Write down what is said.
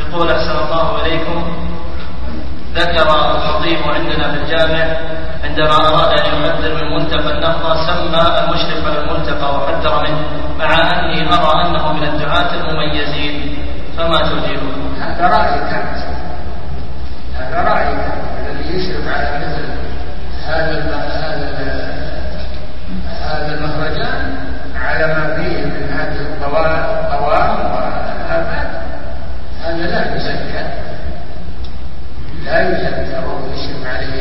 يقول أحسن الله إليكم ذكر الخطيب عندنا في الجامع عندما أراد أن يحذر من ملتقى النهضة سمى المشرف على الملتقى وحذر منه مع أني أرى أنه من الدعاة المميزين فما تجيبه؟ هذا رأيك لا يلزم الأمر بالسلم عليه.